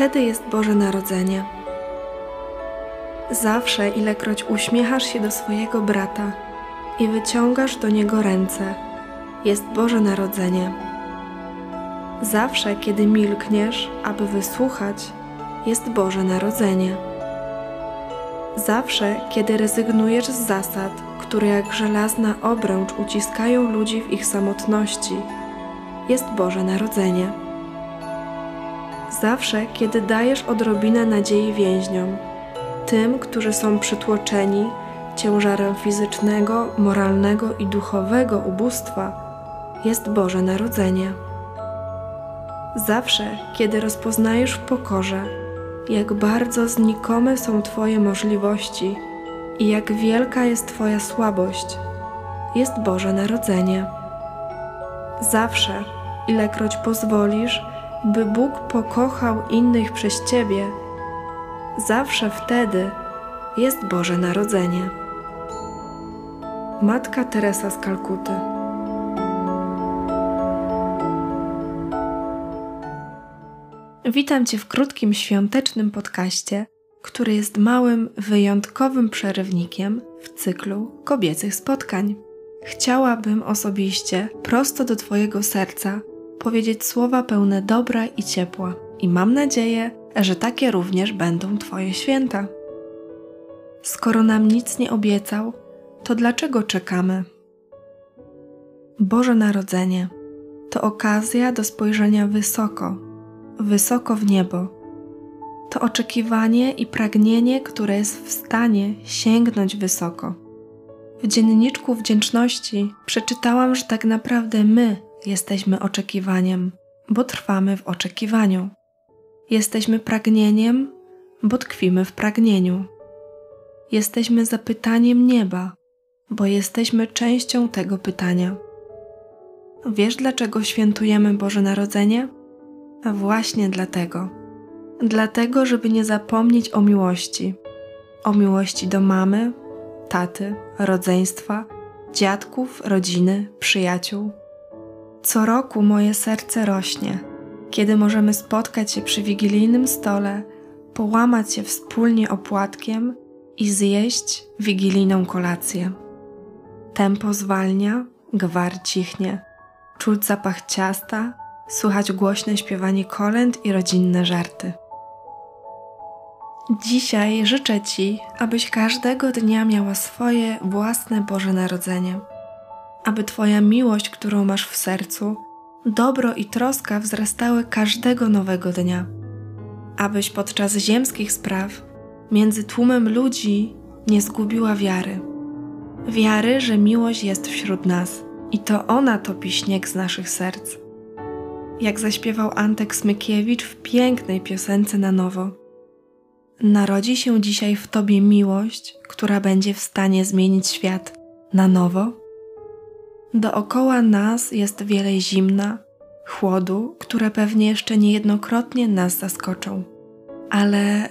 wtedy jest Boże Narodzenie. Zawsze, ilekroć uśmiechasz się do swojego brata i wyciągasz do niego ręce, jest Boże Narodzenie. Zawsze, kiedy milkniesz, aby wysłuchać, jest Boże Narodzenie. Zawsze, kiedy rezygnujesz z zasad, które jak żelazna obręcz uciskają ludzi w ich samotności, jest Boże Narodzenie. Zawsze, kiedy dajesz odrobinę nadziei więźniom, tym, którzy są przytłoczeni ciężarem fizycznego, moralnego i duchowego ubóstwa, jest Boże Narodzenie. Zawsze, kiedy rozpoznajesz w pokorze, jak bardzo znikome są Twoje możliwości i jak wielka jest Twoja słabość, jest Boże Narodzenie. Zawsze, ilekroć pozwolisz, by Bóg pokochał innych przez Ciebie, zawsze wtedy jest Boże Narodzenie. Matka Teresa z Kalkuty. Witam Cię w krótkim świątecznym podcaście, który jest małym, wyjątkowym przerywnikiem w cyklu kobiecych spotkań. Chciałabym osobiście, prosto do Twojego serca, powiedzieć słowa pełne dobra i ciepła, i mam nadzieję, że takie również będą Twoje święta. Skoro nam nic nie obiecał, to dlaczego czekamy? Boże Narodzenie to okazja do spojrzenia wysoko, wysoko w niebo. To oczekiwanie i pragnienie, które jest w stanie sięgnąć wysoko. W dzienniczku wdzięczności przeczytałam, że tak naprawdę my jesteśmy oczekiwaniem, bo trwamy w oczekiwaniu. Jesteśmy pragnieniem, bo tkwimy w pragnieniu. Jesteśmy zapytaniem nieba, bo jesteśmy częścią tego pytania. Wiesz, dlaczego świętujemy Boże Narodzenie? Właśnie dlatego. Dlatego, żeby nie zapomnieć o miłości. O miłości do mamy, taty, rodzeństwa, dziadków, rodziny, przyjaciół. Co roku moje serce rośnie, kiedy możemy spotkać się przy wigilijnym stole, połamać się wspólnie opłatkiem i zjeść wigilijną kolację. Tempo zwalnia, gwar cichnie, czuć zapach ciasta, słuchać głośne śpiewanie kolęd i rodzinne żarty. Dzisiaj życzę Ci, abyś każdego dnia miała swoje własne Boże Narodzenie, aby Twoja miłość, którą masz w sercu, dobro i troska wzrastały każdego nowego dnia, abyś podczas ziemskich spraw między tłumem ludzi nie zgubiła wiary. Wiary, że miłość jest wśród nas i to ona topi śnieg z naszych serc. Jak zaśpiewał Antek Smykiewicz w pięknej piosence na nowo. Narodzi się dzisiaj w Tobie miłość, która będzie w stanie zmienić świat na nowo? Dookoła nas jest wiele zimna, chłodu, które pewnie jeszcze niejednokrotnie nas zaskoczą. Ale,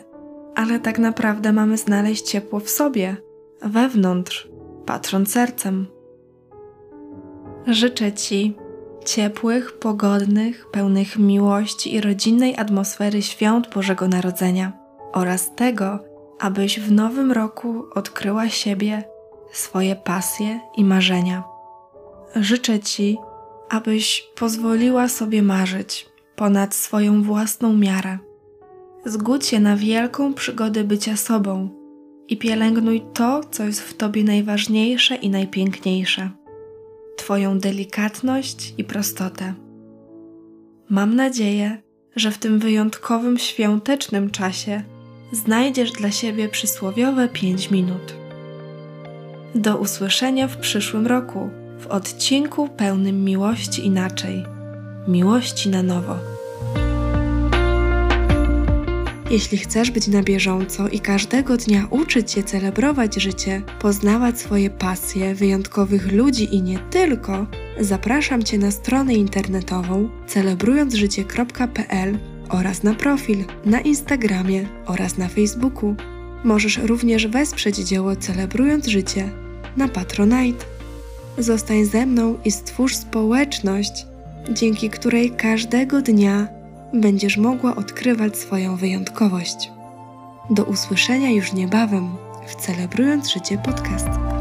ale tak naprawdę mamy znaleźć ciepło w sobie, wewnątrz, patrząc sercem. Życzę Ci ciepłych, pogodnych, pełnych miłości i rodzinnej atmosfery świąt Bożego Narodzenia oraz tego, abyś w nowym roku odkryła siebie, swoje pasje i marzenia. Życzę Ci, abyś pozwoliła sobie marzyć ponad swoją własną miarę. Zgódź się na wielką przygodę bycia sobą i pielęgnuj to, co jest w Tobie najważniejsze i najpiękniejsze Twoją delikatność i prostotę. Mam nadzieję, że w tym wyjątkowym świątecznym czasie znajdziesz dla siebie przysłowiowe 5 minut. Do usłyszenia w przyszłym roku w odcinku pełnym miłości inaczej, miłości na nowo. Jeśli chcesz być na bieżąco i każdego dnia uczyć się celebrować życie, poznawać swoje pasje, wyjątkowych ludzi i nie tylko, zapraszam Cię na stronę internetową celebrującżycie.pl oraz na profil na Instagramie oraz na Facebooku. Możesz również wesprzeć dzieło Celebrując Życie na Patronite. Zostań ze mną i stwórz społeczność, dzięki której każdego dnia będziesz mogła odkrywać swoją wyjątkowość. Do usłyszenia już niebawem w Celebrując Życie podcast.